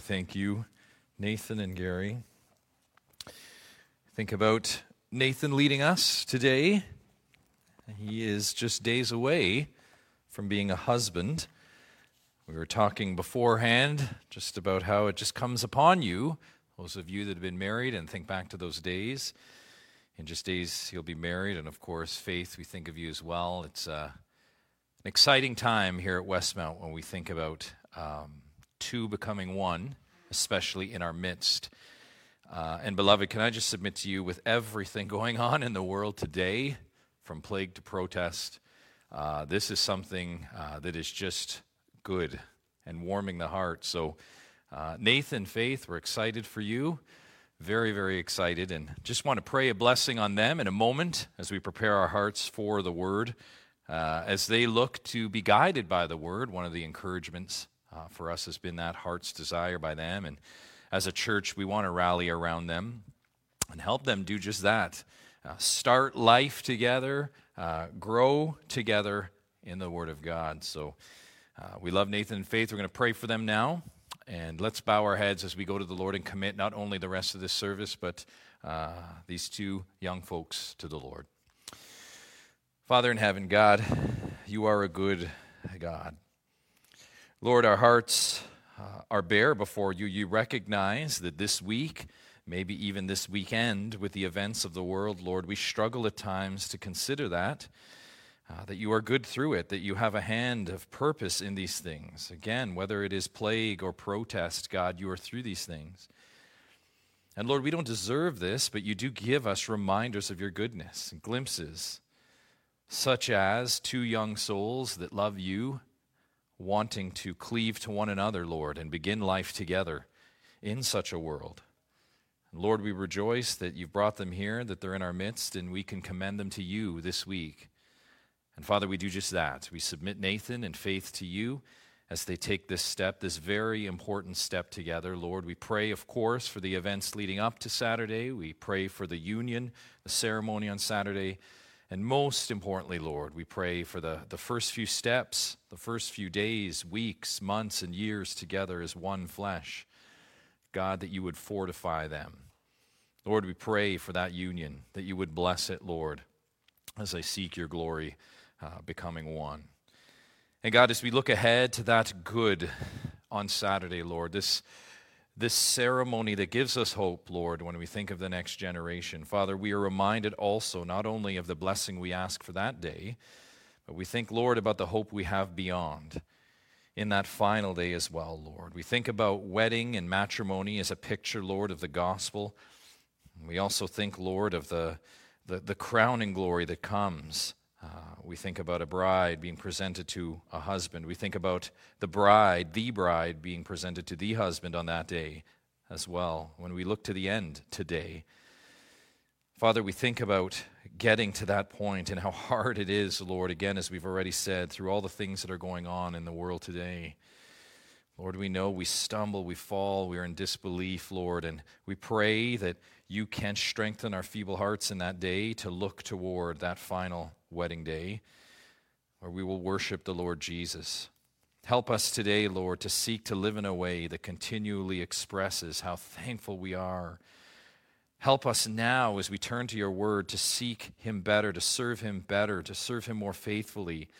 thank you, Nathan and Gary. Think about Nathan leading us today. He is just days away from being a husband. We were talking beforehand just about how it just comes upon you, those of you that have been married, and think back to those days. In just days, he'll be married, and of course, Faith, we think of you as well. It's uh, an exciting time here at Westmount when we think about um, two becoming one, especially in our midst. Uh, and beloved, can I just submit to you with everything going on in the world today, from plague to protest, uh, this is something uh, that is just good and warming the heart. So, uh, Nathan, Faith, we're excited for you. Very, very excited. And just want to pray a blessing on them in a moment as we prepare our hearts for the word. Uh, as they look to be guided by the word, one of the encouragements uh, for us has been that heart's desire by them. And as a church, we want to rally around them and help them do just that. Uh, start life together, uh, grow together in the Word of God. So uh, we love Nathan and Faith. We're going to pray for them now. And let's bow our heads as we go to the Lord and commit not only the rest of this service, but uh, these two young folks to the Lord. Father in heaven, God, you are a good God. Lord, our hearts uh, are bare before you. You recognize that this week, maybe even this weekend, with the events of the world, Lord, we struggle at times to consider that. Uh, that you are good through it, that you have a hand of purpose in these things. Again, whether it is plague or protest, God, you are through these things. And Lord, we don't deserve this, but you do give us reminders of your goodness and glimpses, such as two young souls that love you wanting to cleave to one another, Lord, and begin life together in such a world. Lord, we rejoice that you've brought them here, that they're in our midst, and we can commend them to you this week. And Father, we do just that. We submit Nathan and faith to you as they take this step, this very important step together. Lord, we pray, of course, for the events leading up to Saturday. We pray for the union, the ceremony on Saturday. And most importantly, Lord, we pray for the, the first few steps, the first few days, weeks, months, and years together as one flesh. God, that you would fortify them. Lord, we pray for that union, that you would bless it, Lord, as I seek your glory, uh, becoming one. And God, as we look ahead to that good on Saturday, Lord, this this ceremony that gives us hope, Lord, when we think of the next generation. Father, we are reminded also not only of the blessing we ask for that day, but we think, Lord, about the hope we have beyond in that final day as well, Lord. We think about wedding and matrimony as a picture, Lord, of the gospel. We also think, Lord, of the, the, the crowning glory that comes uh, we think about a bride being presented to a husband. We think about the bride, the bride, being presented to the husband on that day as well. When we look to the end today, Father, we think about getting to that point and how hard it is, Lord, again, as we've already said, through all the things that are going on in the world today. Lord, we know we stumble, we fall, we are in disbelief, Lord, and we pray that you can strengthen our feeble hearts in that day to look toward that final wedding day where we will worship the Lord Jesus. Help us today, Lord, to seek to live in a way that continually expresses how thankful we are. Help us now as we turn to your word to seek him better, to serve him better, to serve him more faithfully.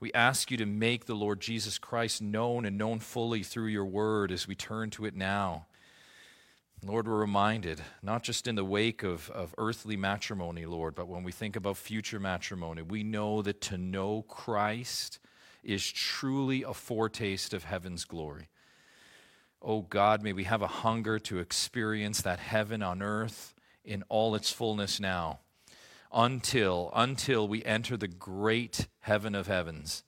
We ask you to make the Lord Jesus Christ known and known fully through your word as we turn to it now. Lord, we're reminded, not just in the wake of, of earthly matrimony, Lord, but when we think about future matrimony, we know that to know Christ is truly a foretaste of heaven's glory. Oh God, may we have a hunger to experience that heaven on earth in all its fullness now until until we enter the great heaven of heavens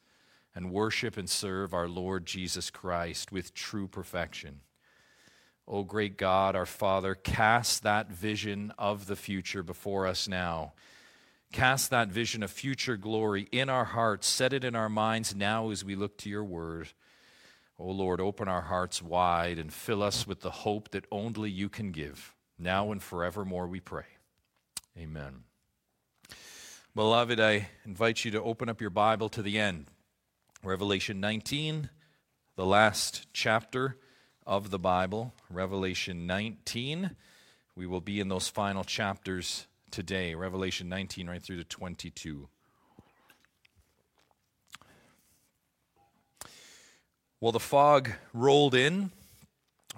and worship and serve our Lord Jesus Christ with true perfection. O great God, our Father, cast that vision of the future before us now. Cast that vision of future glory in our hearts. Set it in our minds now as we look to your word. O Lord, open our hearts wide and fill us with the hope that only you can give. Now and forevermore we pray. Amen. Beloved, I invite you to open up your Bible to the end. Revelation 19, the last chapter of the Bible, Revelation 19. We will be in those final chapters today, Revelation 19 right through to 22. Well, the fog rolled in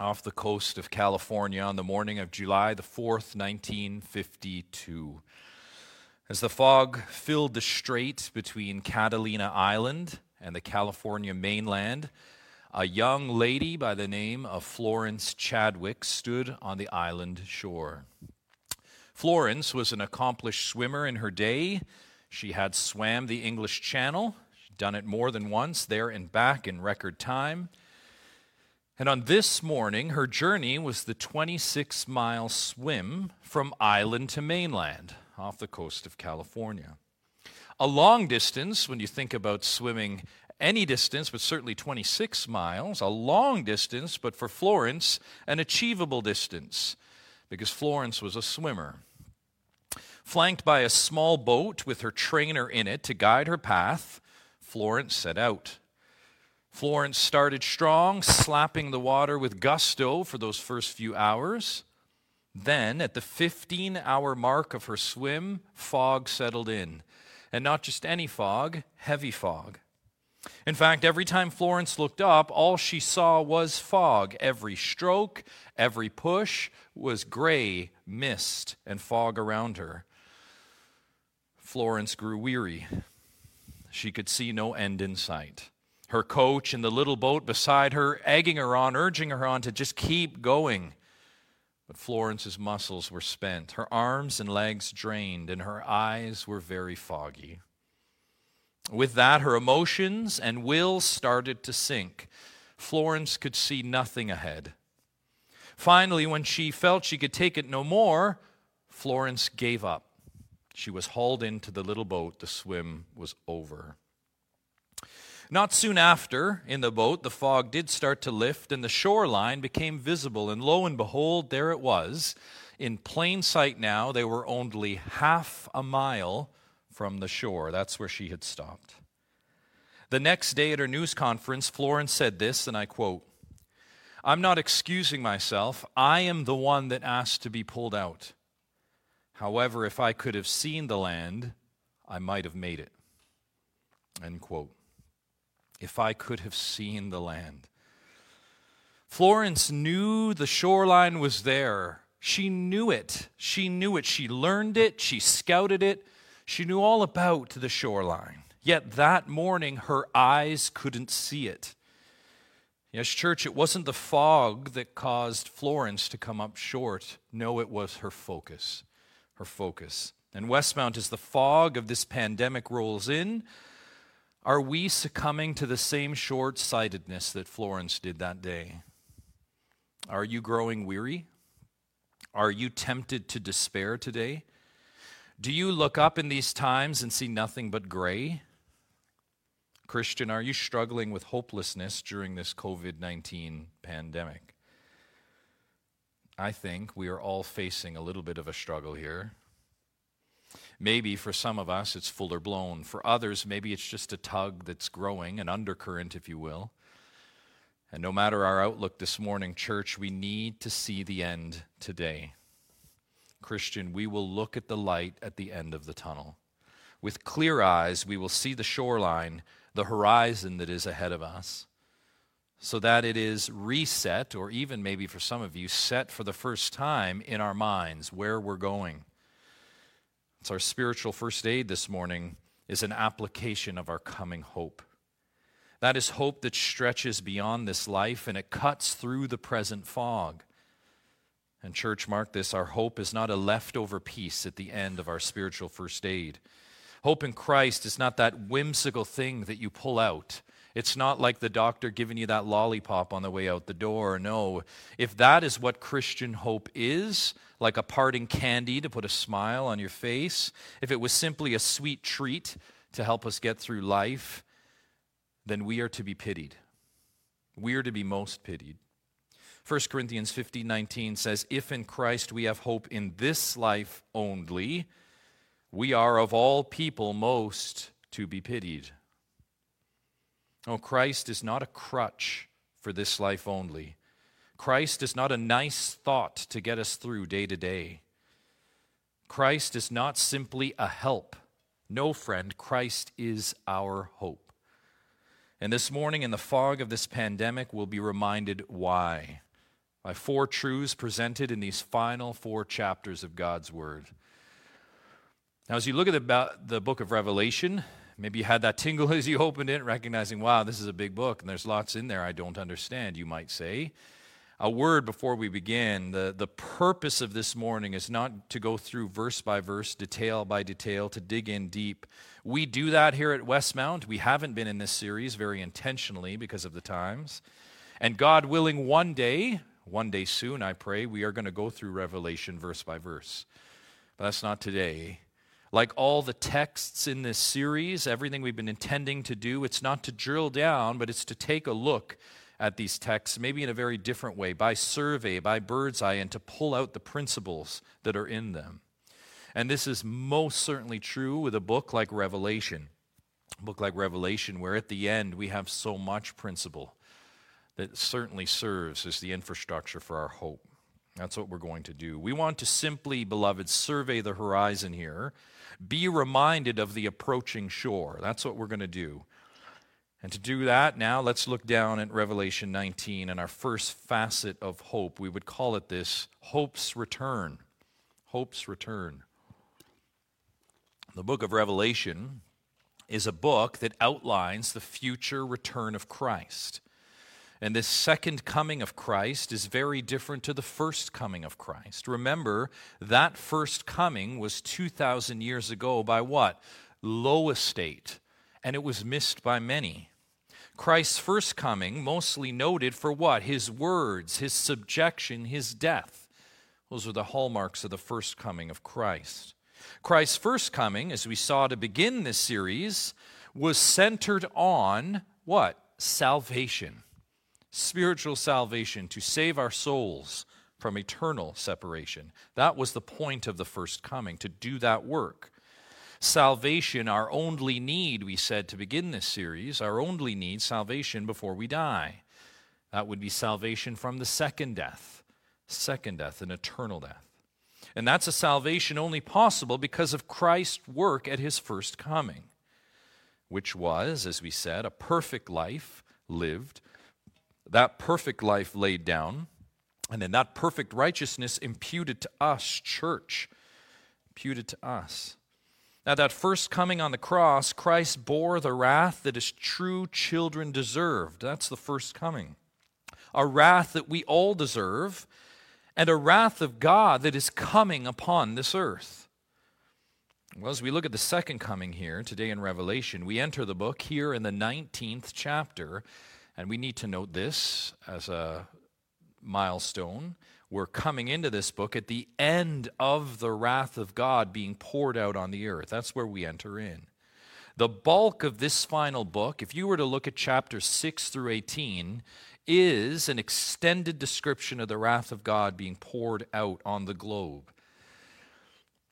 off the coast of California on the morning of July the 4th, 1952. As the fog filled the strait between Catalina Island and the California mainland, a young lady by the name of Florence Chadwick stood on the island shore. Florence was an accomplished swimmer in her day. She had swam the English Channel, done it more than once, there and back in record time. And on this morning, her journey was the 26 mile swim from island to mainland off the coast of California. A long distance, when you think about swimming any distance, but certainly 26 miles, a long distance, but for Florence, an achievable distance, because Florence was a swimmer. Flanked by a small boat with her trainer in it to guide her path, Florence set out. Florence started strong, slapping the water with gusto for those first few hours. Then, at the 15 hour mark of her swim, fog settled in. And not just any fog, heavy fog. In fact, every time Florence looked up, all she saw was fog. Every stroke, every push was gray mist and fog around her. Florence grew weary. She could see no end in sight. Her coach in the little boat beside her, egging her on, urging her on to just keep going. But Florence's muscles were spent, her arms and legs drained, and her eyes were very foggy. With that, her emotions and will started to sink. Florence could see nothing ahead. Finally, when she felt she could take it no more, Florence gave up. She was hauled into the little boat. The swim was over. Not soon after, in the boat, the fog did start to lift and the shoreline became visible. And lo and behold, there it was. In plain sight now, they were only half a mile from the shore. That's where she had stopped. The next day at her news conference, Florence said this, and I quote I'm not excusing myself. I am the one that asked to be pulled out. However, if I could have seen the land, I might have made it. End quote. If I could have seen the land. Florence knew the shoreline was there. She knew it. She knew it. She learned it. She scouted it. She knew all about the shoreline. Yet that morning, her eyes couldn't see it. Yes, church, it wasn't the fog that caused Florence to come up short. No, it was her focus her focus. And Westmount, as the fog of this pandemic rolls in, are we succumbing to the same short sightedness that Florence did that day? Are you growing weary? Are you tempted to despair today? Do you look up in these times and see nothing but gray? Christian, are you struggling with hopelessness during this COVID 19 pandemic? I think we are all facing a little bit of a struggle here. Maybe for some of us it's fuller blown. For others, maybe it's just a tug that's growing, an undercurrent, if you will. And no matter our outlook this morning, church, we need to see the end today. Christian, we will look at the light at the end of the tunnel. With clear eyes, we will see the shoreline, the horizon that is ahead of us so that it is reset, or even maybe for some of you, set for the first time in our minds where we're going. It's our spiritual first aid this morning is an application of our coming hope. That is hope that stretches beyond this life and it cuts through the present fog. And, church, mark this our hope is not a leftover piece at the end of our spiritual first aid. Hope in Christ is not that whimsical thing that you pull out it's not like the doctor giving you that lollipop on the way out the door. No. If that is what Christian hope is, like a parting candy to put a smile on your face, if it was simply a sweet treat to help us get through life, then we are to be pitied. We are to be most pitied. 1 Corinthians 15 19 says, If in Christ we have hope in this life only, we are of all people most to be pitied. Oh, Christ is not a crutch for this life only, Christ is not a nice thought to get us through day to day. Christ is not simply a help. No, friend, Christ is our hope. And this morning, in the fog of this pandemic, we'll be reminded why by four truths presented in these final four chapters of God's Word. Now, as you look at the, the book of Revelation, maybe you had that tingle as you opened it, recognizing, wow, this is a big book and there's lots in there I don't understand, you might say. A word before we begin the, the purpose of this morning is not to go through verse by verse, detail by detail, to dig in deep. We do that here at Westmount. We haven't been in this series very intentionally because of the times. And God willing, one day, one day soon, I pray, we are going to go through Revelation verse by verse. But that's not today. Like all the texts in this series, everything we've been intending to do, it's not to drill down, but it's to take a look at these texts, maybe in a very different way, by survey, by bird's eye, and to pull out the principles that are in them. And this is most certainly true with a book like Revelation. A book like Revelation, where at the end we have so much principle that certainly serves as the infrastructure for our hope. That's what we're going to do. We want to simply, beloved, survey the horizon here, be reminded of the approaching shore. That's what we're going to do. And to do that, now let's look down at Revelation 19 and our first facet of hope. We would call it this hope's return. Hope's return. The book of Revelation is a book that outlines the future return of Christ. And this second coming of Christ is very different to the first coming of Christ. Remember, that first coming was 2,000 years ago by what? Low estate, and it was missed by many. Christ's first coming, mostly noted for what? His words, his subjection, his death. Those are the hallmarks of the first coming of Christ. Christ's first coming, as we saw to begin this series, was centered on what? Salvation spiritual salvation to save our souls from eternal separation. That was the point of the first coming, to do that work. Salvation, our only need, we said to begin this series, our only need, salvation before we die. That would be salvation from the second death, second death, an eternal death. And that's a salvation only possible because of Christ's work at his first coming, which was, as we said, a perfect life lived that perfect life laid down, and then that perfect righteousness imputed to us, church, imputed to us. Now, that first coming on the cross, Christ bore the wrath that his true children deserved. That's the first coming. A wrath that we all deserve, and a wrath of God that is coming upon this earth. Well, as we look at the second coming here today in Revelation, we enter the book here in the 19th chapter. And we need to note this as a milestone. We're coming into this book at the end of the wrath of God being poured out on the earth. That's where we enter in. The bulk of this final book, if you were to look at chapters 6 through 18, is an extended description of the wrath of God being poured out on the globe.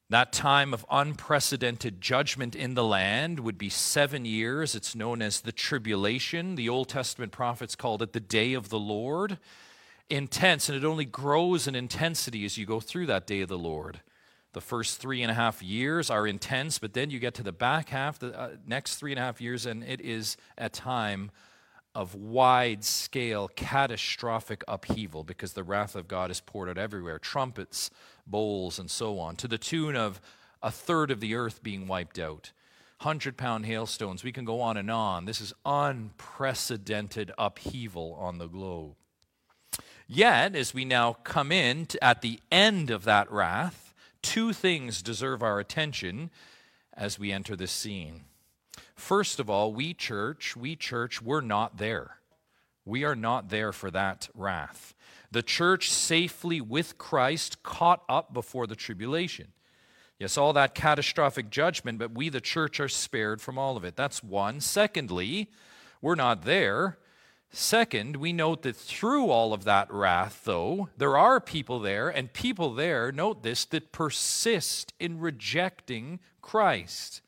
That time of unprecedented judgment in the land would be seven years. It's known as the tribulation. The Old Testament prophets called it the day of the Lord. Intense, and it only grows in intensity as you go through that day of the Lord. The first three and a half years are intense, but then you get to the back half, the uh, next three and a half years, and it is a time of wide scale, catastrophic upheaval because the wrath of God is poured out everywhere trumpets, bowls, and so on, to the tune of a third of the earth being wiped out. 100 pound hailstones, we can go on and on. This is unprecedented upheaval on the globe. Yet, as we now come in to, at the end of that wrath, two things deserve our attention as we enter this scene. First of all, we church, we church, we're not there. We are not there for that wrath. The church safely with Christ caught up before the tribulation. Yes, all that catastrophic judgment, but we, the church, are spared from all of it. That's one. Secondly, we're not there. Second, we note that through all of that wrath, though, there are people there, and people there, note this, that persist in rejecting Christ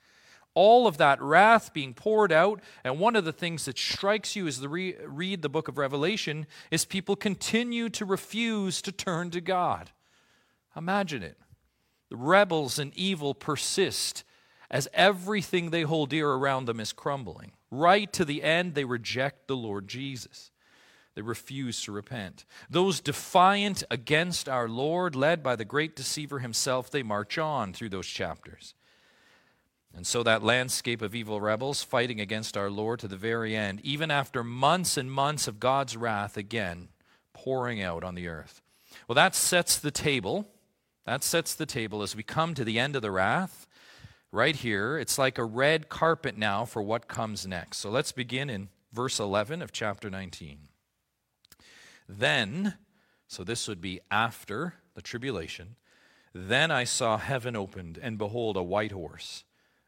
all of that wrath being poured out. And one of the things that strikes you as you re- read the book of Revelation is people continue to refuse to turn to God. Imagine it. The rebels and evil persist as everything they hold dear around them is crumbling. Right to the end, they reject the Lord Jesus. They refuse to repent. Those defiant against our Lord, led by the great deceiver himself, they march on through those chapters. And so that landscape of evil rebels fighting against our Lord to the very end, even after months and months of God's wrath again pouring out on the earth. Well, that sets the table. That sets the table as we come to the end of the wrath. Right here, it's like a red carpet now for what comes next. So let's begin in verse 11 of chapter 19. Then, so this would be after the tribulation, then I saw heaven opened, and behold, a white horse.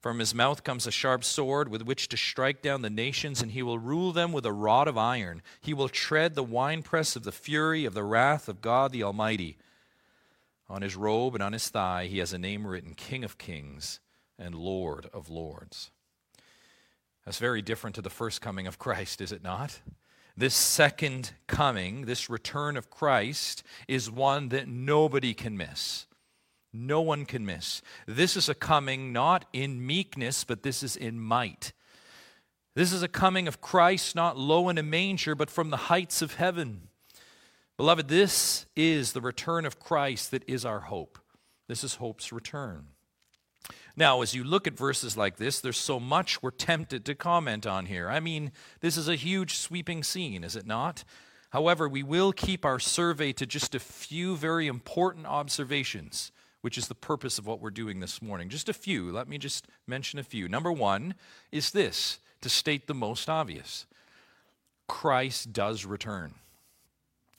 From his mouth comes a sharp sword with which to strike down the nations, and he will rule them with a rod of iron. He will tread the winepress of the fury of the wrath of God the Almighty. On his robe and on his thigh he has a name written King of Kings and Lord of Lords. That's very different to the first coming of Christ, is it not? This second coming, this return of Christ, is one that nobody can miss. No one can miss. This is a coming not in meekness, but this is in might. This is a coming of Christ not low in a manger, but from the heights of heaven. Beloved, this is the return of Christ that is our hope. This is hope's return. Now, as you look at verses like this, there's so much we're tempted to comment on here. I mean, this is a huge sweeping scene, is it not? However, we will keep our survey to just a few very important observations, which is the purpose of what we're doing this morning. Just a few. Let me just mention a few. Number one is this to state the most obvious Christ does return.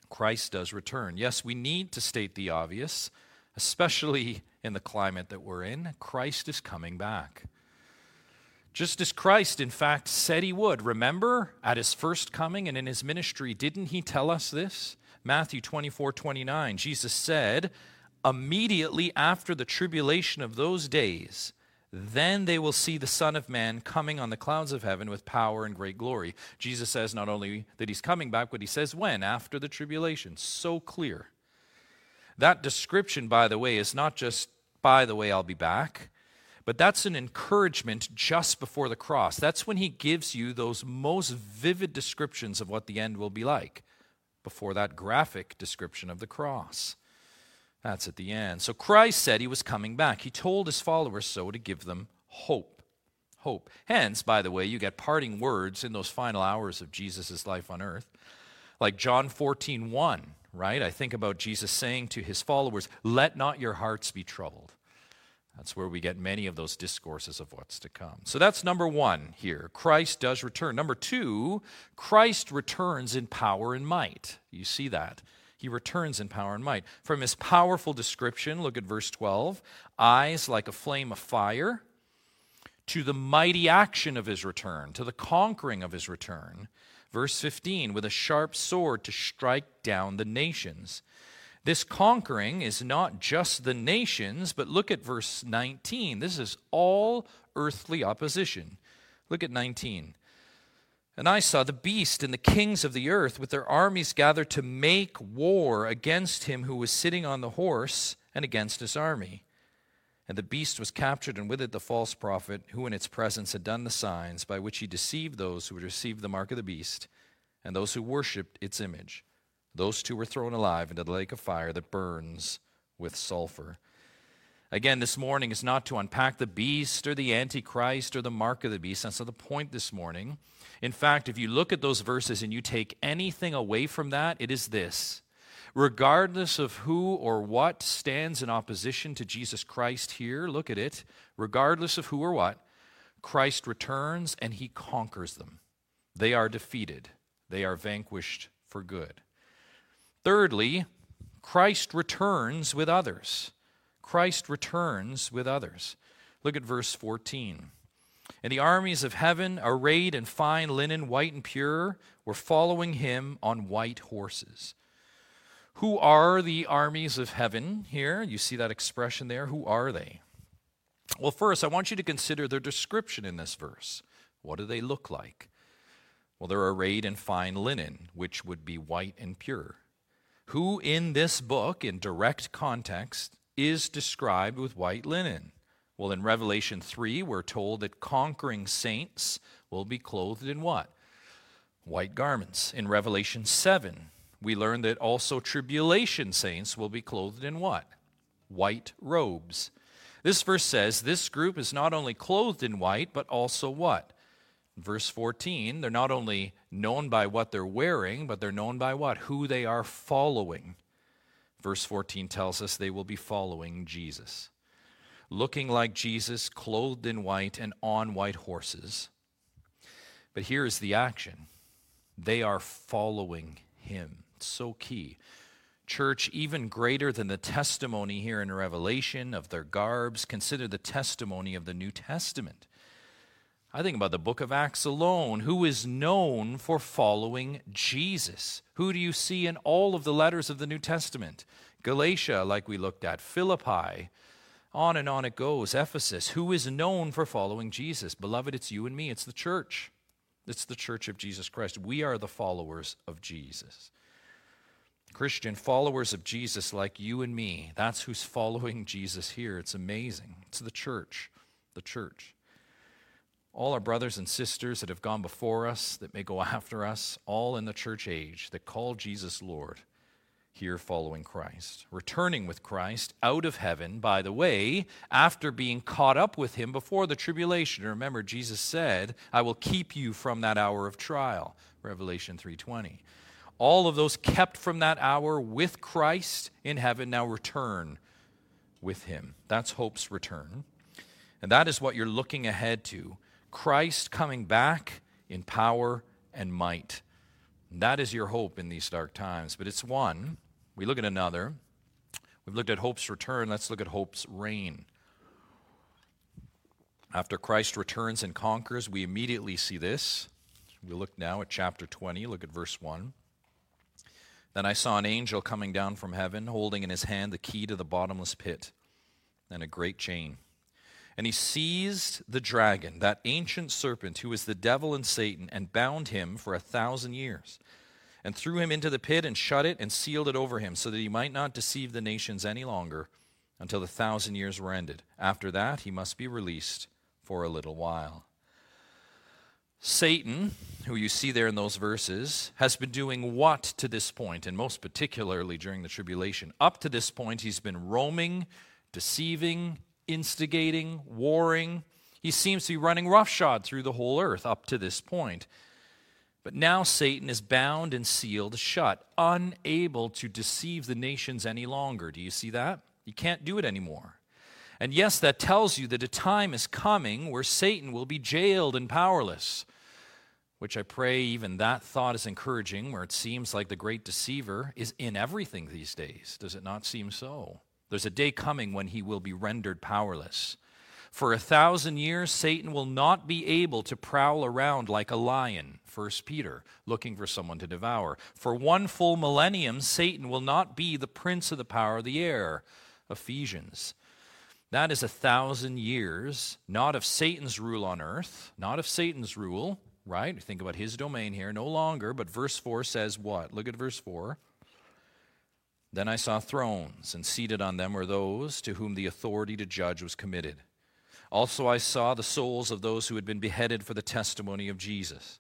Christ does return. Yes, we need to state the obvious, especially in the climate that we're in, Christ is coming back. Just as Christ, in fact, said he would. Remember at his first coming and in his ministry, didn't he tell us this? Matthew 24 29. Jesus said, Immediately after the tribulation of those days, then they will see the Son of Man coming on the clouds of heaven with power and great glory. Jesus says not only that he's coming back, but he says when? After the tribulation. So clear. That description, by the way, is not just, by the way, I'll be back, but that's an encouragement just before the cross. That's when he gives you those most vivid descriptions of what the end will be like, before that graphic description of the cross. That's at the end. So Christ said he was coming back. He told his followers so to give them hope. Hope. Hence, by the way, you get parting words in those final hours of Jesus' life on earth. Like John 14, 1 right? I think about Jesus saying to his followers, Let not your hearts be troubled. That's where we get many of those discourses of what's to come. So that's number one here. Christ does return. Number two, Christ returns in power and might. You see that. He returns in power and might. From his powerful description, look at verse 12 eyes like a flame of fire, to the mighty action of his return, to the conquering of his return. Verse 15, with a sharp sword to strike down the nations. This conquering is not just the nations, but look at verse 19. This is all earthly opposition. Look at 19. And I saw the beast and the kings of the earth with their armies gathered to make war against him who was sitting on the horse and against his army. And the beast was captured, and with it the false prophet, who in its presence had done the signs by which he deceived those who had received the mark of the beast and those who worshipped its image. Those two were thrown alive into the lake of fire that burns with sulfur. Again, this morning is not to unpack the beast or the antichrist or the mark of the beast. That's not the point this morning. In fact, if you look at those verses and you take anything away from that, it is this regardless of who or what stands in opposition to Jesus Christ here, look at it, regardless of who or what, Christ returns and he conquers them. They are defeated, they are vanquished for good. Thirdly, Christ returns with others. Christ returns with others. Look at verse 14. And the armies of heaven, arrayed in fine linen, white and pure, were following him on white horses. Who are the armies of heaven here? You see that expression there. Who are they? Well, first, I want you to consider their description in this verse. What do they look like? Well, they're arrayed in fine linen, which would be white and pure. Who in this book, in direct context, is described with white linen? Well, in Revelation 3, we're told that conquering saints will be clothed in what? White garments. In Revelation 7, we learn that also tribulation saints will be clothed in what? White robes. This verse says this group is not only clothed in white, but also what? Verse 14, they're not only known by what they're wearing, but they're known by what? Who they are following. Verse 14 tells us they will be following Jesus. Looking like Jesus, clothed in white and on white horses. But here is the action they are following him. So key church, even greater than the testimony here in Revelation of their garbs, consider the testimony of the New Testament. I think about the book of Acts alone. Who is known for following Jesus? Who do you see in all of the letters of the New Testament? Galatia, like we looked at, Philippi, on and on it goes. Ephesus, who is known for following Jesus? Beloved, it's you and me, it's the church. It's the church of Jesus Christ. We are the followers of Jesus. Christian followers of Jesus like you and me, that's who's following Jesus here. It's amazing. It's the church. The church. All our brothers and sisters that have gone before us, that may go after us, all in the church age that call Jesus Lord, here following Christ. Returning with Christ out of heaven, by the way, after being caught up with him before the tribulation. Remember, Jesus said, I will keep you from that hour of trial. Revelation 3:20 all of those kept from that hour with Christ in heaven now return with him. That's hope's return. And that is what you're looking ahead to Christ coming back in power and might. And that is your hope in these dark times. But it's one. We look at another. We've looked at hope's return. Let's look at hope's reign. After Christ returns and conquers, we immediately see this. We look now at chapter 20. Look at verse 1. Then I saw an angel coming down from heaven, holding in his hand the key to the bottomless pit and a great chain. And he seized the dragon, that ancient serpent who is the devil and Satan, and bound him for a thousand years, and threw him into the pit and shut it and sealed it over him, so that he might not deceive the nations any longer until the thousand years were ended. After that, he must be released for a little while. Satan, who you see there in those verses, has been doing what to this point, and most particularly during the tribulation? Up to this point, he's been roaming, deceiving, instigating, warring. He seems to be running roughshod through the whole earth up to this point. But now Satan is bound and sealed shut, unable to deceive the nations any longer. Do you see that? He can't do it anymore. And yes, that tells you that a time is coming where Satan will be jailed and powerless which I pray even that thought is encouraging, where it seems like the great deceiver is in everything these days. Does it not seem so? There's a day coming when he will be rendered powerless. For a thousand years, Satan will not be able to prowl around like a lion, 1 Peter, looking for someone to devour. For one full millennium, Satan will not be the prince of the power of the air, Ephesians. That is a thousand years, not of Satan's rule on earth, not of Satan's rule, right? Think about his domain here, no longer, but verse 4 says what? Look at verse 4. Then I saw thrones, and seated on them were those to whom the authority to judge was committed. Also, I saw the souls of those who had been beheaded for the testimony of Jesus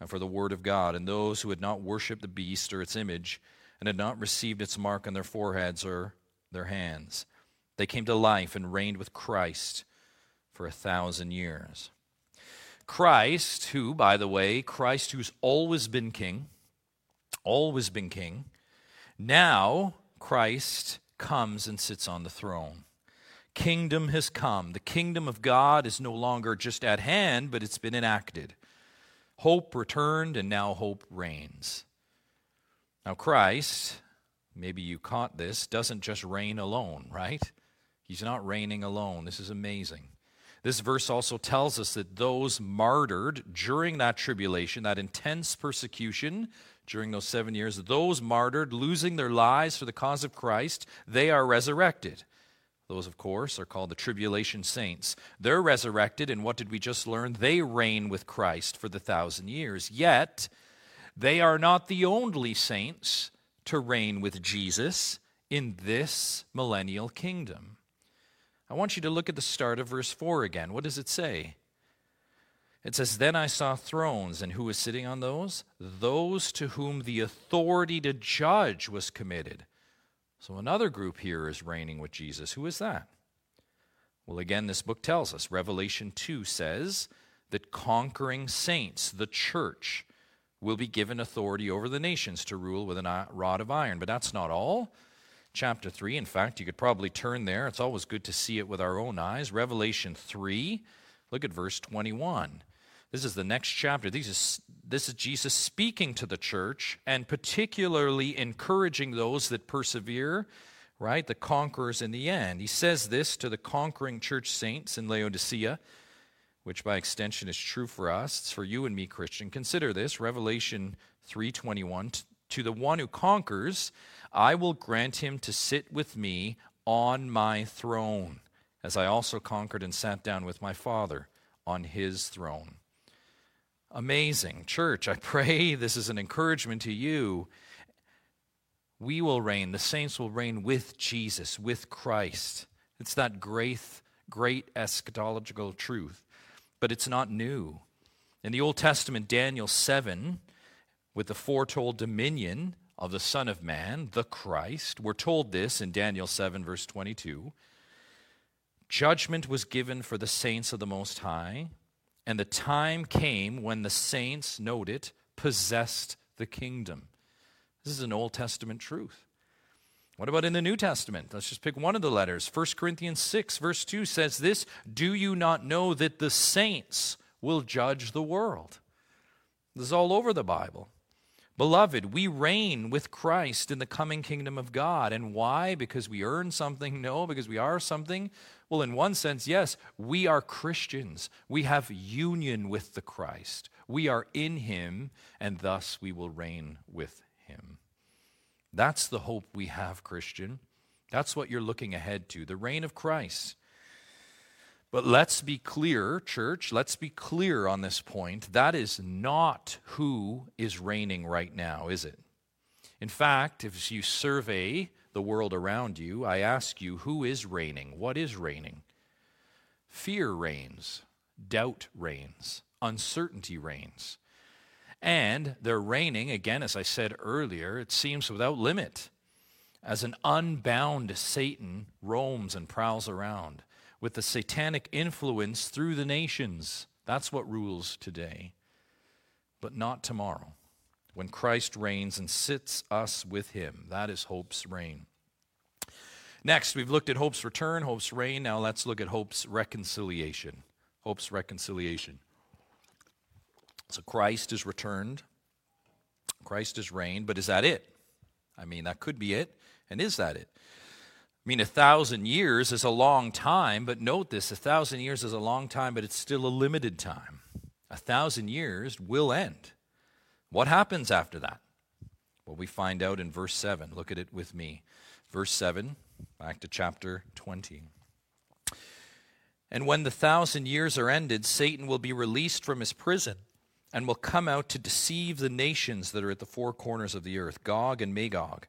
and for the word of God, and those who had not worshipped the beast or its image, and had not received its mark on their foreheads or their hands. They came to life and reigned with Christ for a thousand years. Christ, who, by the way, Christ who's always been king, always been king, now Christ comes and sits on the throne. Kingdom has come. The kingdom of God is no longer just at hand, but it's been enacted. Hope returned, and now hope reigns. Now, Christ, maybe you caught this, doesn't just reign alone, right? He's not reigning alone. This is amazing. This verse also tells us that those martyred during that tribulation, that intense persecution during those seven years, those martyred, losing their lives for the cause of Christ, they are resurrected. Those, of course, are called the tribulation saints. They're resurrected, and what did we just learn? They reign with Christ for the thousand years. Yet, they are not the only saints to reign with Jesus in this millennial kingdom. I want you to look at the start of verse 4 again. What does it say? It says, Then I saw thrones, and who was sitting on those? Those to whom the authority to judge was committed. So another group here is reigning with Jesus. Who is that? Well, again, this book tells us. Revelation 2 says that conquering saints, the church, will be given authority over the nations to rule with a rod of iron. But that's not all chapter 3. In fact, you could probably turn there. It's always good to see it with our own eyes. Revelation 3, look at verse 21. This is the next chapter. This is, this is Jesus speaking to the church and particularly encouraging those that persevere, right? The conquerors in the end. He says this to the conquering church saints in Laodicea, which by extension is true for us. It's for you and me, Christian. Consider this Revelation 3:21 to the one who conquers I will grant him to sit with me on my throne, as I also conquered and sat down with my Father on his throne. Amazing. Church, I pray this is an encouragement to you. We will reign, the saints will reign with Jesus, with Christ. It's that great, great eschatological truth, but it's not new. In the Old Testament, Daniel 7, with the foretold dominion, of the Son of Man, the Christ. We're told this in Daniel 7, verse 22. Judgment was given for the saints of the Most High, and the time came when the saints, note it, possessed the kingdom. This is an Old Testament truth. What about in the New Testament? Let's just pick one of the letters. 1 Corinthians 6, verse 2 says this Do you not know that the saints will judge the world? This is all over the Bible. Beloved, we reign with Christ in the coming kingdom of God. And why? Because we earn something? No, because we are something? Well, in one sense, yes, we are Christians. We have union with the Christ. We are in Him, and thus we will reign with Him. That's the hope we have, Christian. That's what you're looking ahead to the reign of Christ. But let's be clear, church, let's be clear on this point. That is not who is reigning right now, is it? In fact, if you survey the world around you, I ask you, who is reigning? What is reigning? Fear reigns, doubt reigns, uncertainty reigns. And they're reigning, again, as I said earlier, it seems without limit, as an unbound Satan roams and prowls around with the satanic influence through the nations. That's what rules today, but not tomorrow, when Christ reigns and sits us with him. That is hope's reign. Next, we've looked at hope's return, hope's reign. Now let's look at hope's reconciliation. Hope's reconciliation. So Christ is returned, Christ is reigned, but is that it? I mean, that could be it. And is that it? I mean, a thousand years is a long time, but note this a thousand years is a long time, but it's still a limited time. A thousand years will end. What happens after that? Well, we find out in verse 7. Look at it with me. Verse 7, back to chapter 20. And when the thousand years are ended, Satan will be released from his prison and will come out to deceive the nations that are at the four corners of the earth, Gog and Magog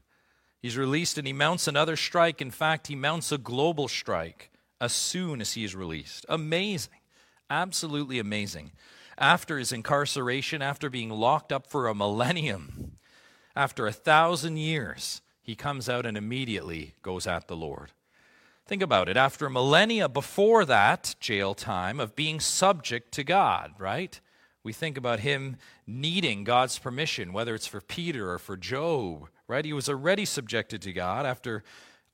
He's released and he mounts another strike. In fact, he mounts a global strike as soon as he is released. Amazing. Absolutely amazing. after his incarceration, after being locked up for a millennium, after a thousand years, he comes out and immediately goes at the Lord. Think about it. After a millennia before that jail time of being subject to God, right? We think about him needing God's permission, whether it's for Peter or for Job, right? He was already subjected to God after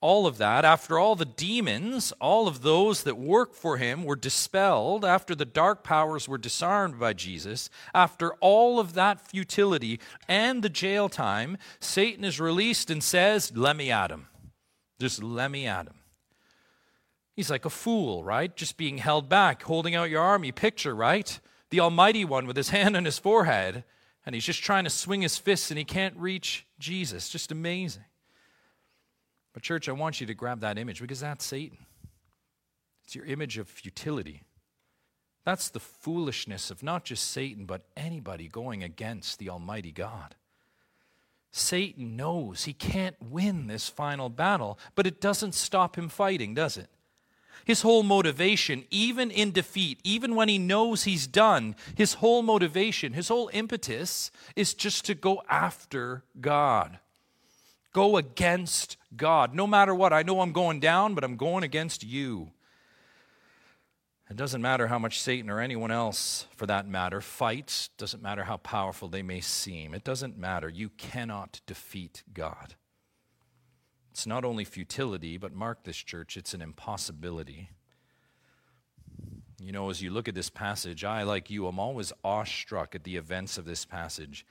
all of that, after all the demons, all of those that work for him were dispelled, after the dark powers were disarmed by Jesus, after all of that futility and the jail time, Satan is released and says, Let me at him. Just let me at him. He's like a fool, right? Just being held back, holding out your arm. You picture, right? The Almighty One with his hand on his forehead, and he's just trying to swing his fists and he can't reach Jesus. Just amazing. But, church, I want you to grab that image because that's Satan. It's your image of futility. That's the foolishness of not just Satan, but anybody going against the Almighty God. Satan knows he can't win this final battle, but it doesn't stop him fighting, does it? His whole motivation, even in defeat, even when he knows he's done, his whole motivation, his whole impetus is just to go after God go against God. No matter what, I know I'm going down, but I'm going against you. It doesn't matter how much Satan or anyone else, for that matter, fights, doesn't matter how powerful they may seem. It doesn't matter. You cannot defeat God. It's not only futility, but mark this church, it's an impossibility. You know, as you look at this passage, I, like you, am always awestruck at the events of this passage.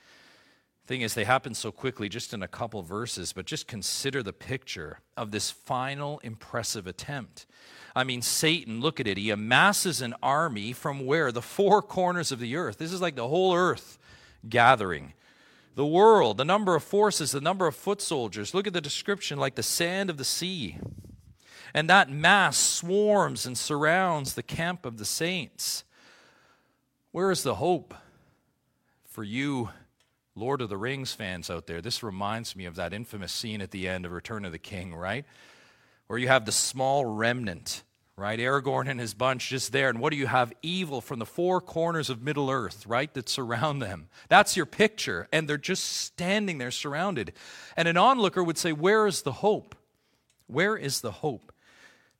Thing is, they happen so quickly, just in a couple verses, but just consider the picture of this final impressive attempt. I mean, Satan, look at it. He amasses an army from where? The four corners of the earth. This is like the whole earth gathering. The world, the number of forces, the number of foot soldiers. Look at the description like the sand of the sea. And that mass swarms and surrounds the camp of the saints. Where is the hope for you? Lord of the Rings fans out there, this reminds me of that infamous scene at the end of Return of the King, right? Where you have the small remnant, right? Aragorn and his bunch just there. And what do you have? Evil from the four corners of Middle Earth, right? That surround them. That's your picture. And they're just standing there surrounded. And an onlooker would say, Where is the hope? Where is the hope?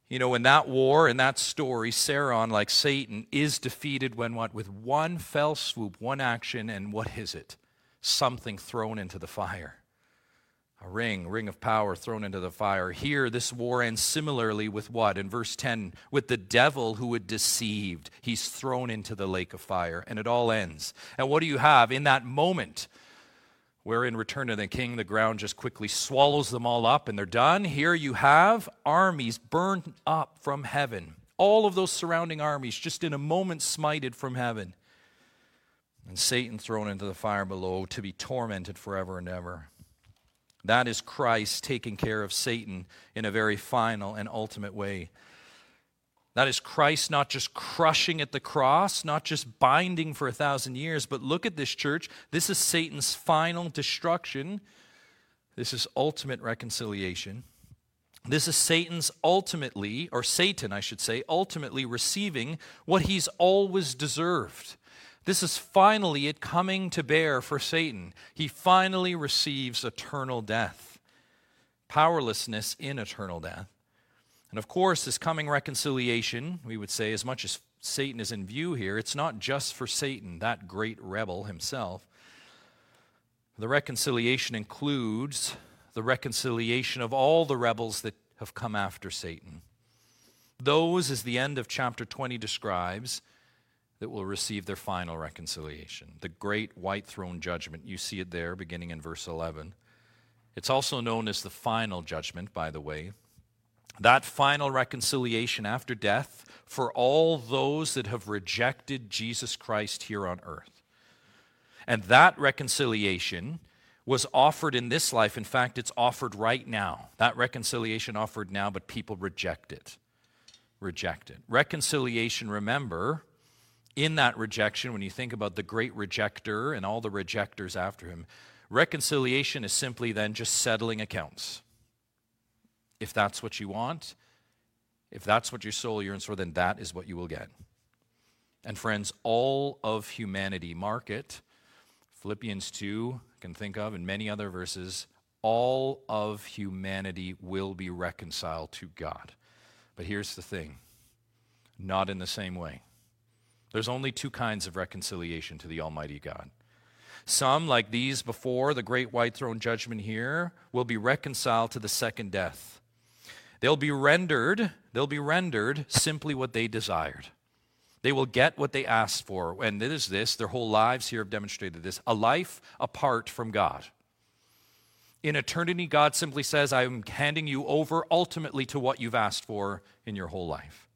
You know, in that war, in that story, Sauron, like Satan, is defeated when what? With one fell swoop, one action, and what is it? something thrown into the fire. A ring, ring of power thrown into the fire. Here, this war ends similarly with what? In verse 10, with the devil who had deceived. He's thrown into the lake of fire, and it all ends. And what do you have in that moment? Where in Return to the King, the ground just quickly swallows them all up and they're done. Here you have armies burned up from heaven. All of those surrounding armies just in a moment smited from heaven and Satan thrown into the fire below to be tormented forever and ever. That is Christ taking care of Satan in a very final and ultimate way. That is Christ not just crushing at the cross, not just binding for a thousand years, but look at this church. This is Satan's final destruction. This is ultimate reconciliation. This is Satan's ultimately, or Satan, I should say, ultimately receiving what he's always deserved. This is finally it coming to bear for Satan. He finally receives eternal death, powerlessness in eternal death. And of course, this coming reconciliation, we would say, as much as Satan is in view here, it's not just for Satan, that great rebel himself. The reconciliation includes the reconciliation of all the rebels that have come after Satan. Those, as the end of chapter 20 describes, that will receive their final reconciliation. The great white throne judgment. You see it there beginning in verse 11. It's also known as the final judgment, by the way. That final reconciliation after death for all those that have rejected Jesus Christ here on earth. And that reconciliation was offered in this life. In fact, it's offered right now. That reconciliation offered now, but people reject it. Reject it. Reconciliation, remember, in that rejection, when you think about the great rejecter and all the rejectors after him, reconciliation is simply then just settling accounts. If that's what you want, if that's what your soul yearns for, then that is what you will get. And friends, all of humanity, mark it. Philippians 2 can think of, and many other verses, all of humanity will be reconciled to God. But here's the thing not in the same way. There's only two kinds of reconciliation to the Almighty God. Some, like these before the great white throne judgment here, will be reconciled to the second death. They'll be rendered, they'll be rendered simply what they desired. They will get what they asked for. And it is this, their whole lives here have demonstrated this a life apart from God. In eternity, God simply says, I'm handing you over ultimately to what you've asked for in your whole life.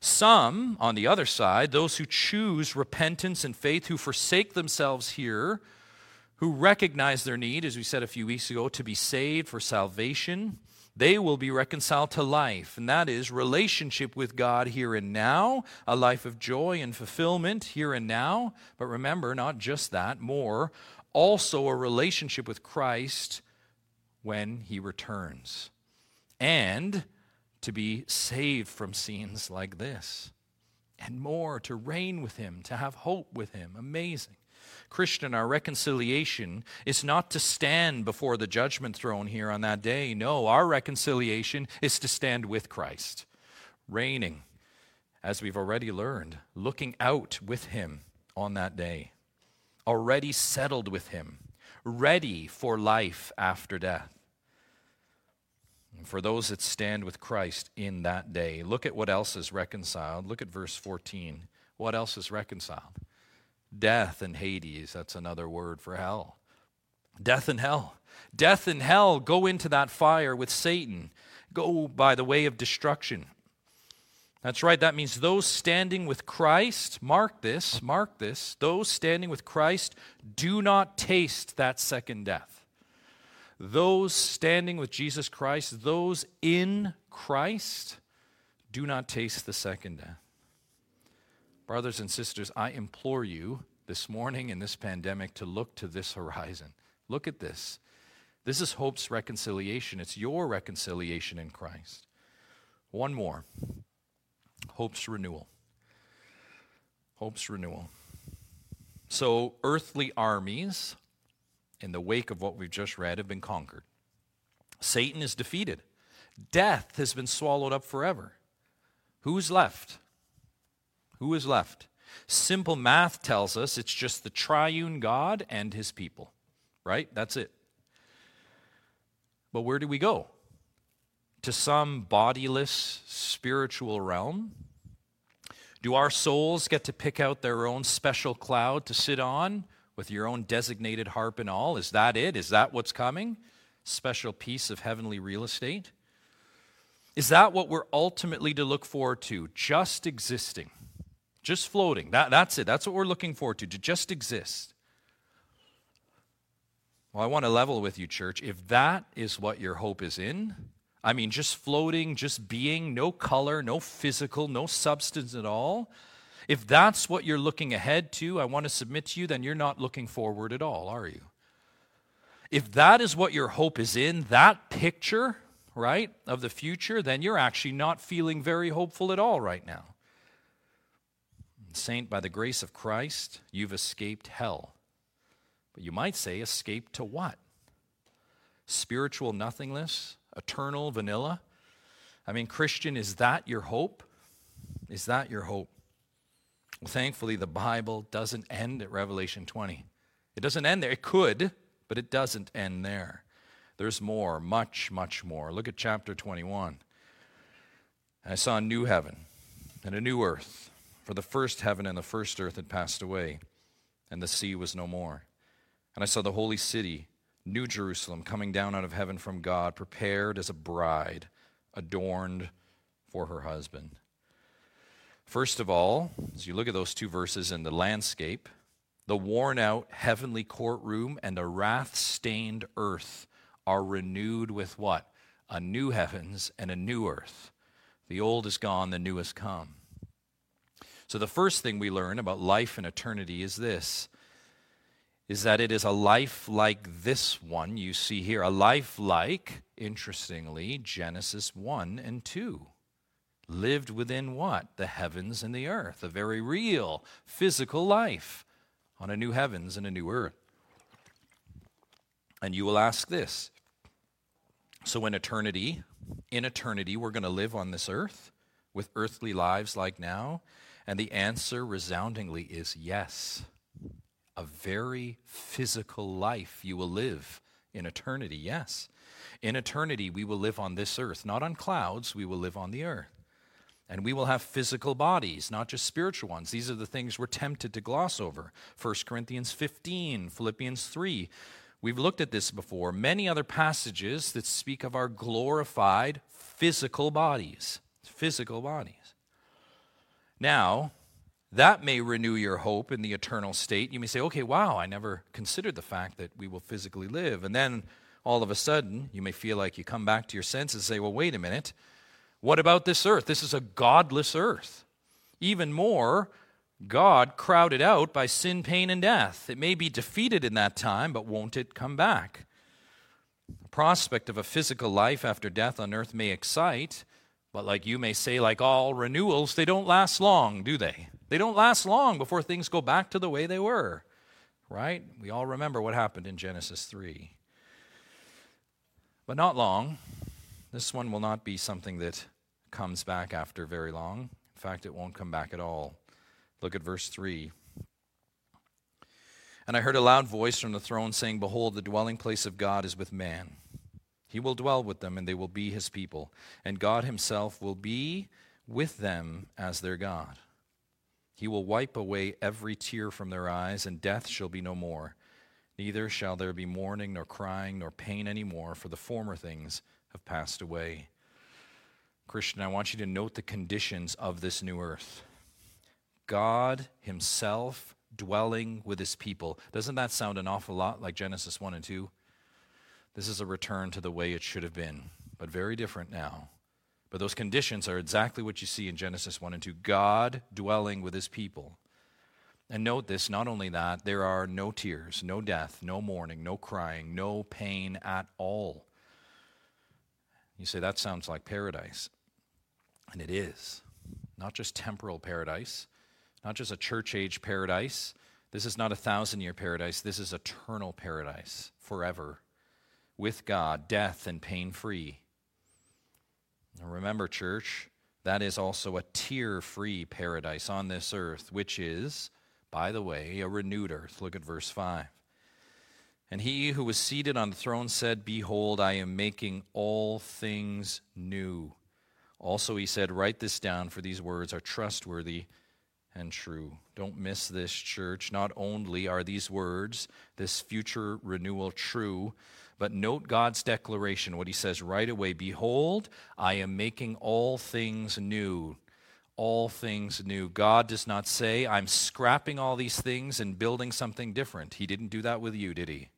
Some, on the other side, those who choose repentance and faith, who forsake themselves here, who recognize their need, as we said a few weeks ago, to be saved for salvation, they will be reconciled to life, and that is relationship with God here and now, a life of joy and fulfillment here and now. But remember, not just that, more, also a relationship with Christ when he returns. And to be saved from scenes like this. And more, to reign with him, to have hope with him. Amazing. Christian, our reconciliation is not to stand before the judgment throne here on that day. No, our reconciliation is to stand with Christ, reigning, as we've already learned, looking out with him on that day, already settled with him, ready for life after death. For those that stand with Christ in that day, look at what else is reconciled. Look at verse 14. What else is reconciled? Death and Hades, that's another word for hell. Death and hell. Death and hell go into that fire with Satan, go by the way of destruction. That's right, that means those standing with Christ, mark this, mark this, those standing with Christ do not taste that second death. Those standing with Jesus Christ, those in Christ, do not taste the second death. Brothers and sisters, I implore you this morning in this pandemic to look to this horizon. Look at this. This is hope's reconciliation. It's your reconciliation in Christ. One more hope's renewal. Hope's renewal. So, earthly armies, in the wake of what we've just read, have been conquered. Satan is defeated. Death has been swallowed up forever. Who's left? Who is left? Simple math tells us it's just the triune God and his people, right? That's it. But where do we go? To some bodiless spiritual realm? Do our souls get to pick out their own special cloud to sit on with your own designated harp and all? Is that it? Is that what's coming? Special piece of heavenly real estate? Is that what we're ultimately to look forward to? Just existing just floating. That, that's it. That's what we're looking forward to, to just exist. Well, I want to level with you, church. If that is what your hope is in, I mean, just floating, just being, no color, no physical, no substance at all. If that's what you're looking ahead to, I want to submit to you, then you're not looking forward at all, are you? If that is what your hope is in, that picture, right, of the future, then you're actually not feeling very hopeful at all right now. Saint, by the grace of Christ, you've escaped hell. But you might say, escaped to what? Spiritual nothingness? Eternal vanilla? I mean, Christian, is that your hope? Is that your hope? Well, thankfully, the Bible doesn't end at Revelation 20. It doesn't end there. It could, but it doesn't end there. There's more, much, much more. Look at chapter 21. I saw a new heaven and a new earth. For the first heaven and the first earth had passed away, and the sea was no more. And I saw the holy city, New Jerusalem, coming down out of heaven from God, prepared as a bride, adorned for her husband. First of all, as you look at those two verses in the landscape, the worn out heavenly courtroom and a wrath stained earth are renewed with what? A new heavens and a new earth. The old is gone, the new has come. So the first thing we learn about life and eternity is this is that it is a life like this one you see here, a life like, interestingly, Genesis 1 and 2. Lived within what? The heavens and the earth, a very real physical life on a new heavens and a new earth. And you will ask this So, in eternity, in eternity, we're going to live on this earth with earthly lives like now? And the answer resoundingly is yes. A very physical life you will live in eternity, yes. In eternity, we will live on this earth, not on clouds, we will live on the earth. And we will have physical bodies, not just spiritual ones. These are the things we're tempted to gloss over. 1 Corinthians 15, Philippians 3. We've looked at this before. Many other passages that speak of our glorified physical bodies. Physical bodies. Now, that may renew your hope in the eternal state. You may say, okay, wow, I never considered the fact that we will physically live. And then all of a sudden, you may feel like you come back to your senses and say, well, wait a minute. What about this earth? This is a godless earth. Even more, God crowded out by sin, pain, and death. It may be defeated in that time, but won't it come back? The prospect of a physical life after death on earth may excite, but like you may say, like all renewals, they don't last long, do they? They don't last long before things go back to the way they were, right? We all remember what happened in Genesis 3. But not long. This one will not be something that comes back after very long. In fact, it won't come back at all. Look at verse 3. And I heard a loud voice from the throne saying, Behold, the dwelling place of God is with man. He will dwell with them, and they will be his people. And God himself will be with them as their God. He will wipe away every tear from their eyes, and death shall be no more. Neither shall there be mourning, nor crying, nor pain any more, for the former things have passed away. Christian, I want you to note the conditions of this new earth. God Himself dwelling with His people. Doesn't that sound an awful lot like Genesis 1 and 2? This is a return to the way it should have been, but very different now. But those conditions are exactly what you see in Genesis 1 and 2 God dwelling with his people. And note this not only that, there are no tears, no death, no mourning, no crying, no pain at all. You say, that sounds like paradise. And it is. Not just temporal paradise, not just a church age paradise. This is not a thousand year paradise. This is eternal paradise forever with God, death and pain free. Remember, church, that is also a tear free paradise on this earth, which is, by the way, a renewed earth. Look at verse 5. And he who was seated on the throne said, Behold, I am making all things new. Also, he said, Write this down, for these words are trustworthy and true. Don't miss this, church. Not only are these words, this future renewal, true, but note God's declaration, what he says right away Behold, I am making all things new. All things new. God does not say, I'm scrapping all these things and building something different. He didn't do that with you, did he?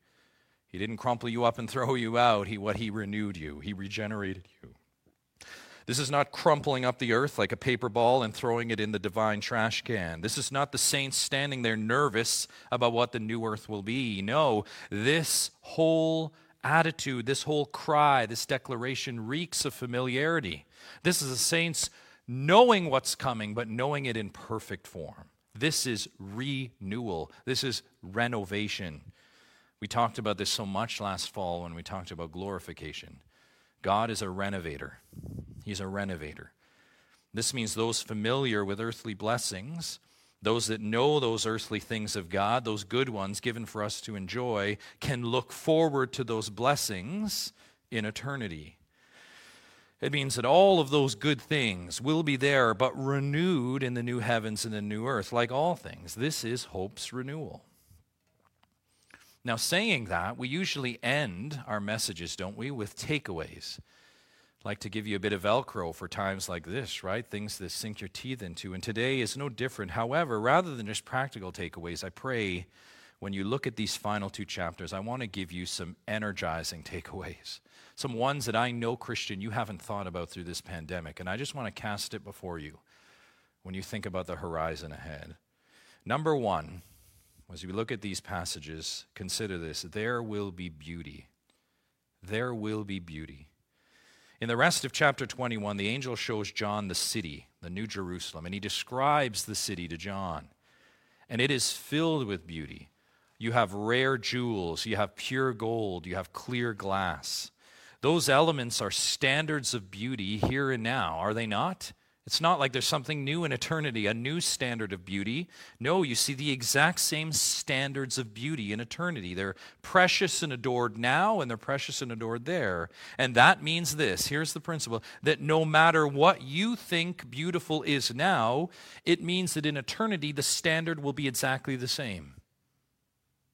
He didn't crumple you up and throw you out. He, what he renewed you, he regenerated you. This is not crumpling up the earth like a paper ball and throwing it in the divine trash can. This is not the saints standing there nervous about what the new earth will be. No, this whole attitude, this whole cry, this declaration reeks of familiarity. This is the saints knowing what's coming, but knowing it in perfect form. This is renewal, this is renovation. We talked about this so much last fall when we talked about glorification. God is a renovator, He's a renovator. This means those familiar with earthly blessings those that know those earthly things of God, those good ones given for us to enjoy, can look forward to those blessings in eternity. It means that all of those good things will be there, but renewed in the new heavens and the new earth, like all things. This is hope's renewal. Now, saying that, we usually end our messages, don't we, with takeaways like to give you a bit of Velcro for times like this, right? Things that sink your teeth into. And today is no different. However, rather than just practical takeaways, I pray when you look at these final two chapters, I want to give you some energizing takeaways. Some ones that I know, Christian, you haven't thought about through this pandemic. And I just want to cast it before you when you think about the horizon ahead. Number one, as we look at these passages, consider this there will be beauty. There will be beauty. In the rest of chapter 21, the angel shows John the city, the New Jerusalem, and he describes the city to John. And it is filled with beauty. You have rare jewels, you have pure gold, you have clear glass. Those elements are standards of beauty here and now, are they not? It's not like there's something new in eternity, a new standard of beauty. No, you see the exact same standards of beauty in eternity. They're precious and adored now, and they're precious and adored there. And that means this here's the principle that no matter what you think beautiful is now, it means that in eternity the standard will be exactly the same.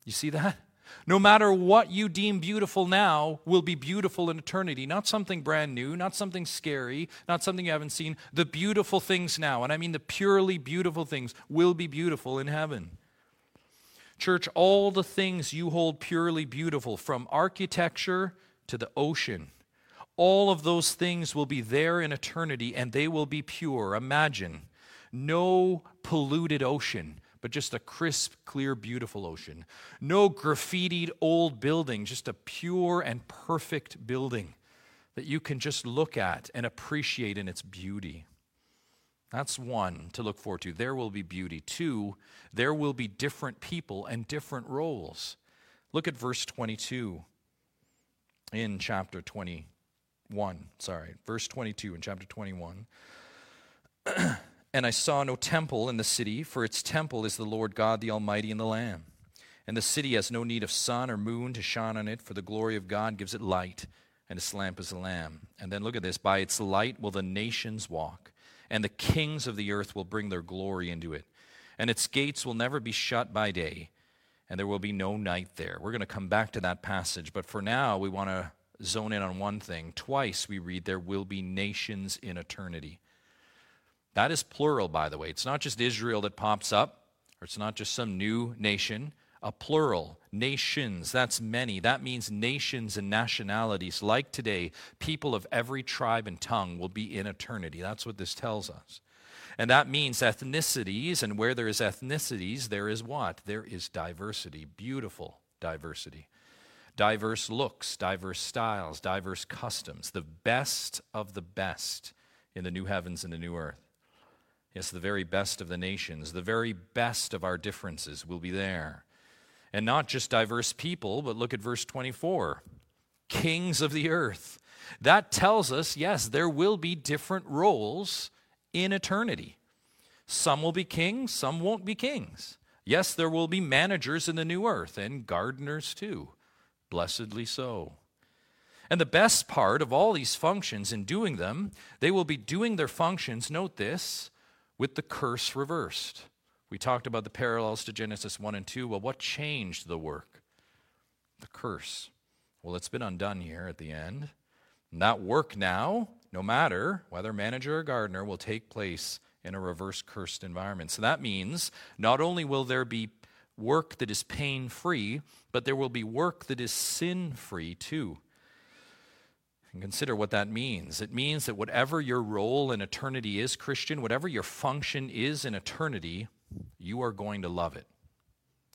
You see that? No matter what you deem beautiful now will be beautiful in eternity. Not something brand new, not something scary, not something you haven't seen. The beautiful things now, and I mean the purely beautiful things, will be beautiful in heaven. Church, all the things you hold purely beautiful, from architecture to the ocean, all of those things will be there in eternity and they will be pure. Imagine no polluted ocean but just a crisp, clear, beautiful ocean. No graffitied old building, just a pure and perfect building that you can just look at and appreciate in its beauty. That's one to look forward to. There will be beauty. Two, there will be different people and different roles. Look at verse 22 in chapter 21. Sorry, verse 22 in chapter 21. And I saw no temple in the city, for its temple is the Lord God the Almighty and the Lamb. And the city has no need of sun or moon to shine on it, for the glory of God gives it light, and its lamp is the Lamb. And then look at this by its light will the nations walk, and the kings of the earth will bring their glory into it. And its gates will never be shut by day, and there will be no night there. We're going to come back to that passage, but for now, we want to zone in on one thing. Twice we read, There will be nations in eternity. That is plural, by the way. It's not just Israel that pops up, or it's not just some new nation. A plural, nations, that's many. That means nations and nationalities. Like today, people of every tribe and tongue will be in eternity. That's what this tells us. And that means ethnicities, and where there is ethnicities, there is what? There is diversity, beautiful diversity. Diverse looks, diverse styles, diverse customs, the best of the best in the new heavens and the new earth. Yes, the very best of the nations, the very best of our differences will be there. And not just diverse people, but look at verse 24 kings of the earth. That tells us, yes, there will be different roles in eternity. Some will be kings, some won't be kings. Yes, there will be managers in the new earth and gardeners too. Blessedly so. And the best part of all these functions in doing them, they will be doing their functions, note this, with the curse reversed. We talked about the parallels to Genesis 1 and 2. Well, what changed the work? The curse. Well, it's been undone here at the end. And that work now, no matter whether manager or gardener, will take place in a reverse cursed environment. So that means not only will there be work that is pain free, but there will be work that is sin free too. And consider what that means. It means that whatever your role in eternity is, Christian, whatever your function is in eternity, you are going to love it.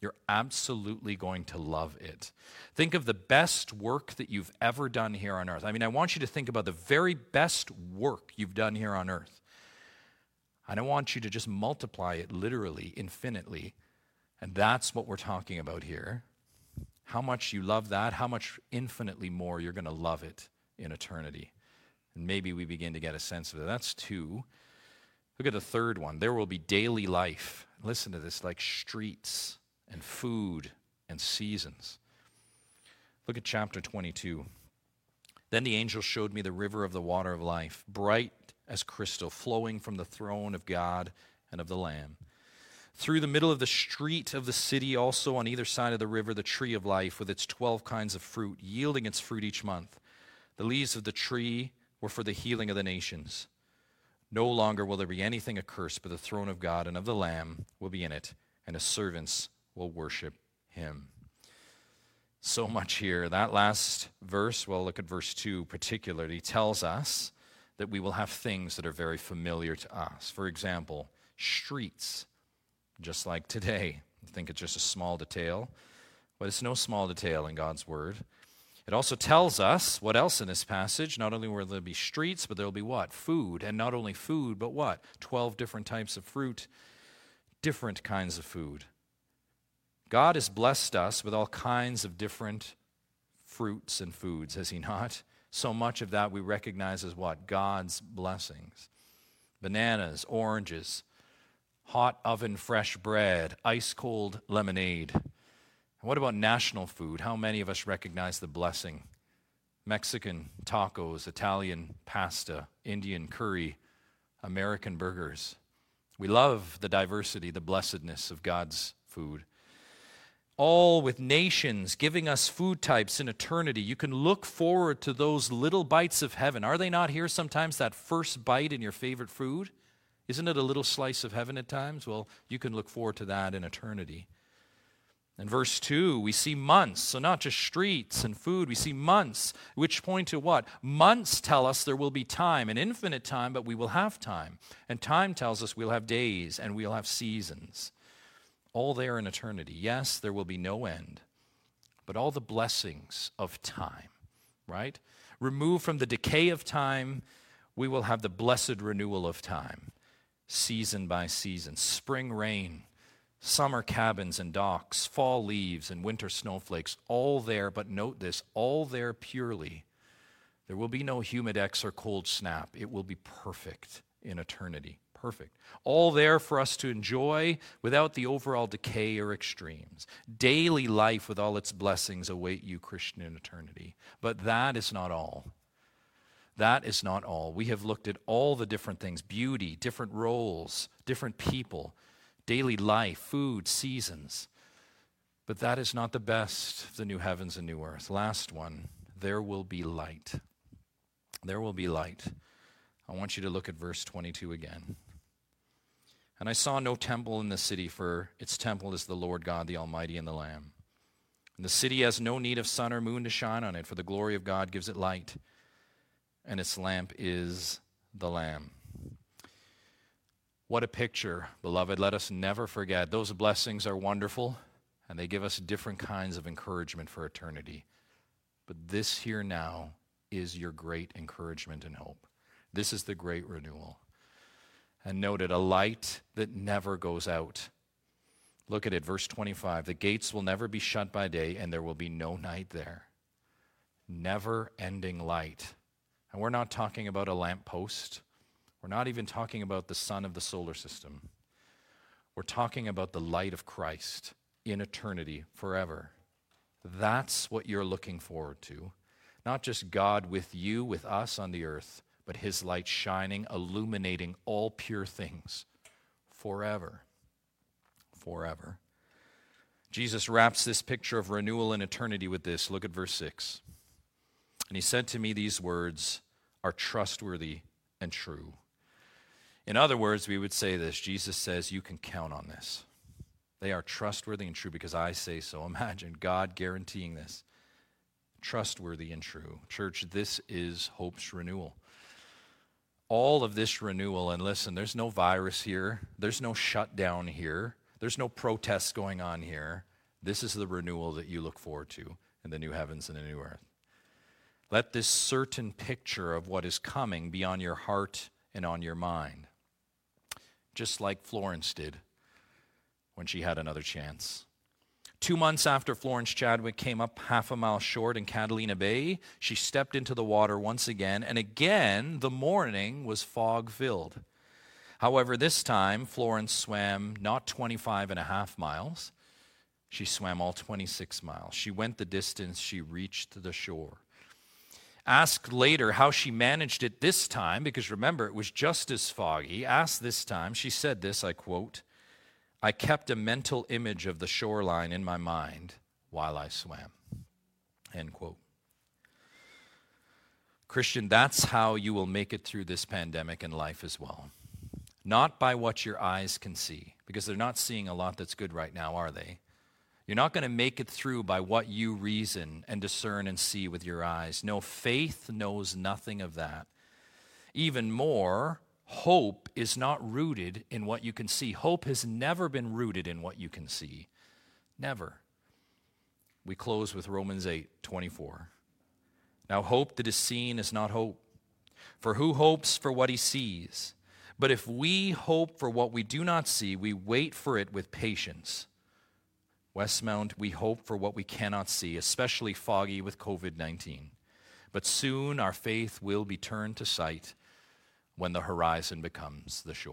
You're absolutely going to love it. Think of the best work that you've ever done here on earth. I mean, I want you to think about the very best work you've done here on earth. I don't want you to just multiply it literally, infinitely. And that's what we're talking about here. How much you love that, how much infinitely more you're going to love it in eternity. And maybe we begin to get a sense of it. That's two. Look at the third one. There will be daily life. Listen to this like streets and food and seasons. Look at chapter 22. Then the angel showed me the river of the water of life, bright as crystal, flowing from the throne of God and of the Lamb. Through the middle of the street of the city, also on either side of the river, the tree of life with its 12 kinds of fruit, yielding its fruit each month. The leaves of the tree were for the healing of the nations. No longer will there be anything accursed, but the throne of God and of the Lamb will be in it, and his servants will worship him. So much here. That last verse, well, look at verse 2 particularly, tells us that we will have things that are very familiar to us. For example, streets, just like today. I think it's just a small detail, but it's no small detail in God's word. It also tells us what else in this passage? Not only will there be streets, but there will be what? Food. And not only food, but what? 12 different types of fruit, different kinds of food. God has blessed us with all kinds of different fruits and foods, has He not? So much of that we recognize as what? God's blessings. Bananas, oranges, hot oven fresh bread, ice cold lemonade. What about national food? How many of us recognize the blessing? Mexican tacos, Italian pasta, Indian curry, American burgers. We love the diversity, the blessedness of God's food. All with nations giving us food types in eternity. You can look forward to those little bites of heaven. Are they not here sometimes, that first bite in your favorite food? Isn't it a little slice of heaven at times? Well, you can look forward to that in eternity. In verse 2, we see months, so not just streets and food, we see months, which point to what? Months tell us there will be time, an infinite time, but we will have time. And time tells us we'll have days and we'll have seasons. All there in eternity. Yes, there will be no end, but all the blessings of time, right? Removed from the decay of time, we will have the blessed renewal of time, season by season, spring rain summer cabins and docks, fall leaves and winter snowflakes, all there, but note this, all there purely. There will be no humidex or cold snap. It will be perfect in eternity. Perfect. All there for us to enjoy without the overall decay or extremes. Daily life with all its blessings await you, Christian, in eternity. But that is not all. That is not all. We have looked at all the different things beauty, different roles, different people daily life, food, seasons. But that is not the best of the new heavens and new earth. Last one there will be light. There will be light. I want you to look at verse 22 again. And I saw no temple in the city, for its temple is the Lord God, the Almighty, and the Lamb. And the city has no need of sun or moon to shine on it, for the glory of God gives it light, and its lamp is the Lamb. What a picture, beloved. Let us never forget. Those blessings are wonderful, and they give us different kinds of encouragement for eternity. But this here now is your great encouragement and hope. This is the great renewal. And note it a light that never goes out. Look at it, verse 25. The gates will never be shut by day, and there will be no night there. Never ending light. And we're not talking about a lamppost. We're not even talking about the sun of the solar system. We're talking about the light of Christ in eternity, forever. That's what you're looking forward to. Not just God with you, with us on the earth, but His light shining, illuminating all pure things forever. Forever. Jesus wraps this picture of renewal and eternity with this. Look at verse 6. And He said to me, These words are trustworthy and true. In other words, we would say this Jesus says, You can count on this. They are trustworthy and true because I say so. Imagine God guaranteeing this. Trustworthy and true. Church, this is hope's renewal. All of this renewal, and listen, there's no virus here, there's no shutdown here, there's no protests going on here. This is the renewal that you look forward to in the new heavens and the new earth. Let this certain picture of what is coming be on your heart and on your mind just like Florence did when she had another chance. Two months after Florence Chadwick came up half a mile short in Catalina Bay, she stepped into the water once again, and again the morning was fog filled. However, this time Florence swam not 25 and a half miles, she swam all 26 miles. She went the distance, she reached the shore. Asked later how she managed it this time, because remember, it was just as foggy. Asked this time, she said this I quote, I kept a mental image of the shoreline in my mind while I swam. End quote. Christian, that's how you will make it through this pandemic and life as well. Not by what your eyes can see, because they're not seeing a lot that's good right now, are they? You're not going to make it through by what you reason and discern and see with your eyes. No, faith knows nothing of that. Even more, hope is not rooted in what you can see. Hope has never been rooted in what you can see. Never. We close with Romans 8 24. Now, hope that is seen is not hope. For who hopes for what he sees? But if we hope for what we do not see, we wait for it with patience. Westmount, we hope for what we cannot see, especially foggy with COVID 19. But soon our faith will be turned to sight when the horizon becomes the shore.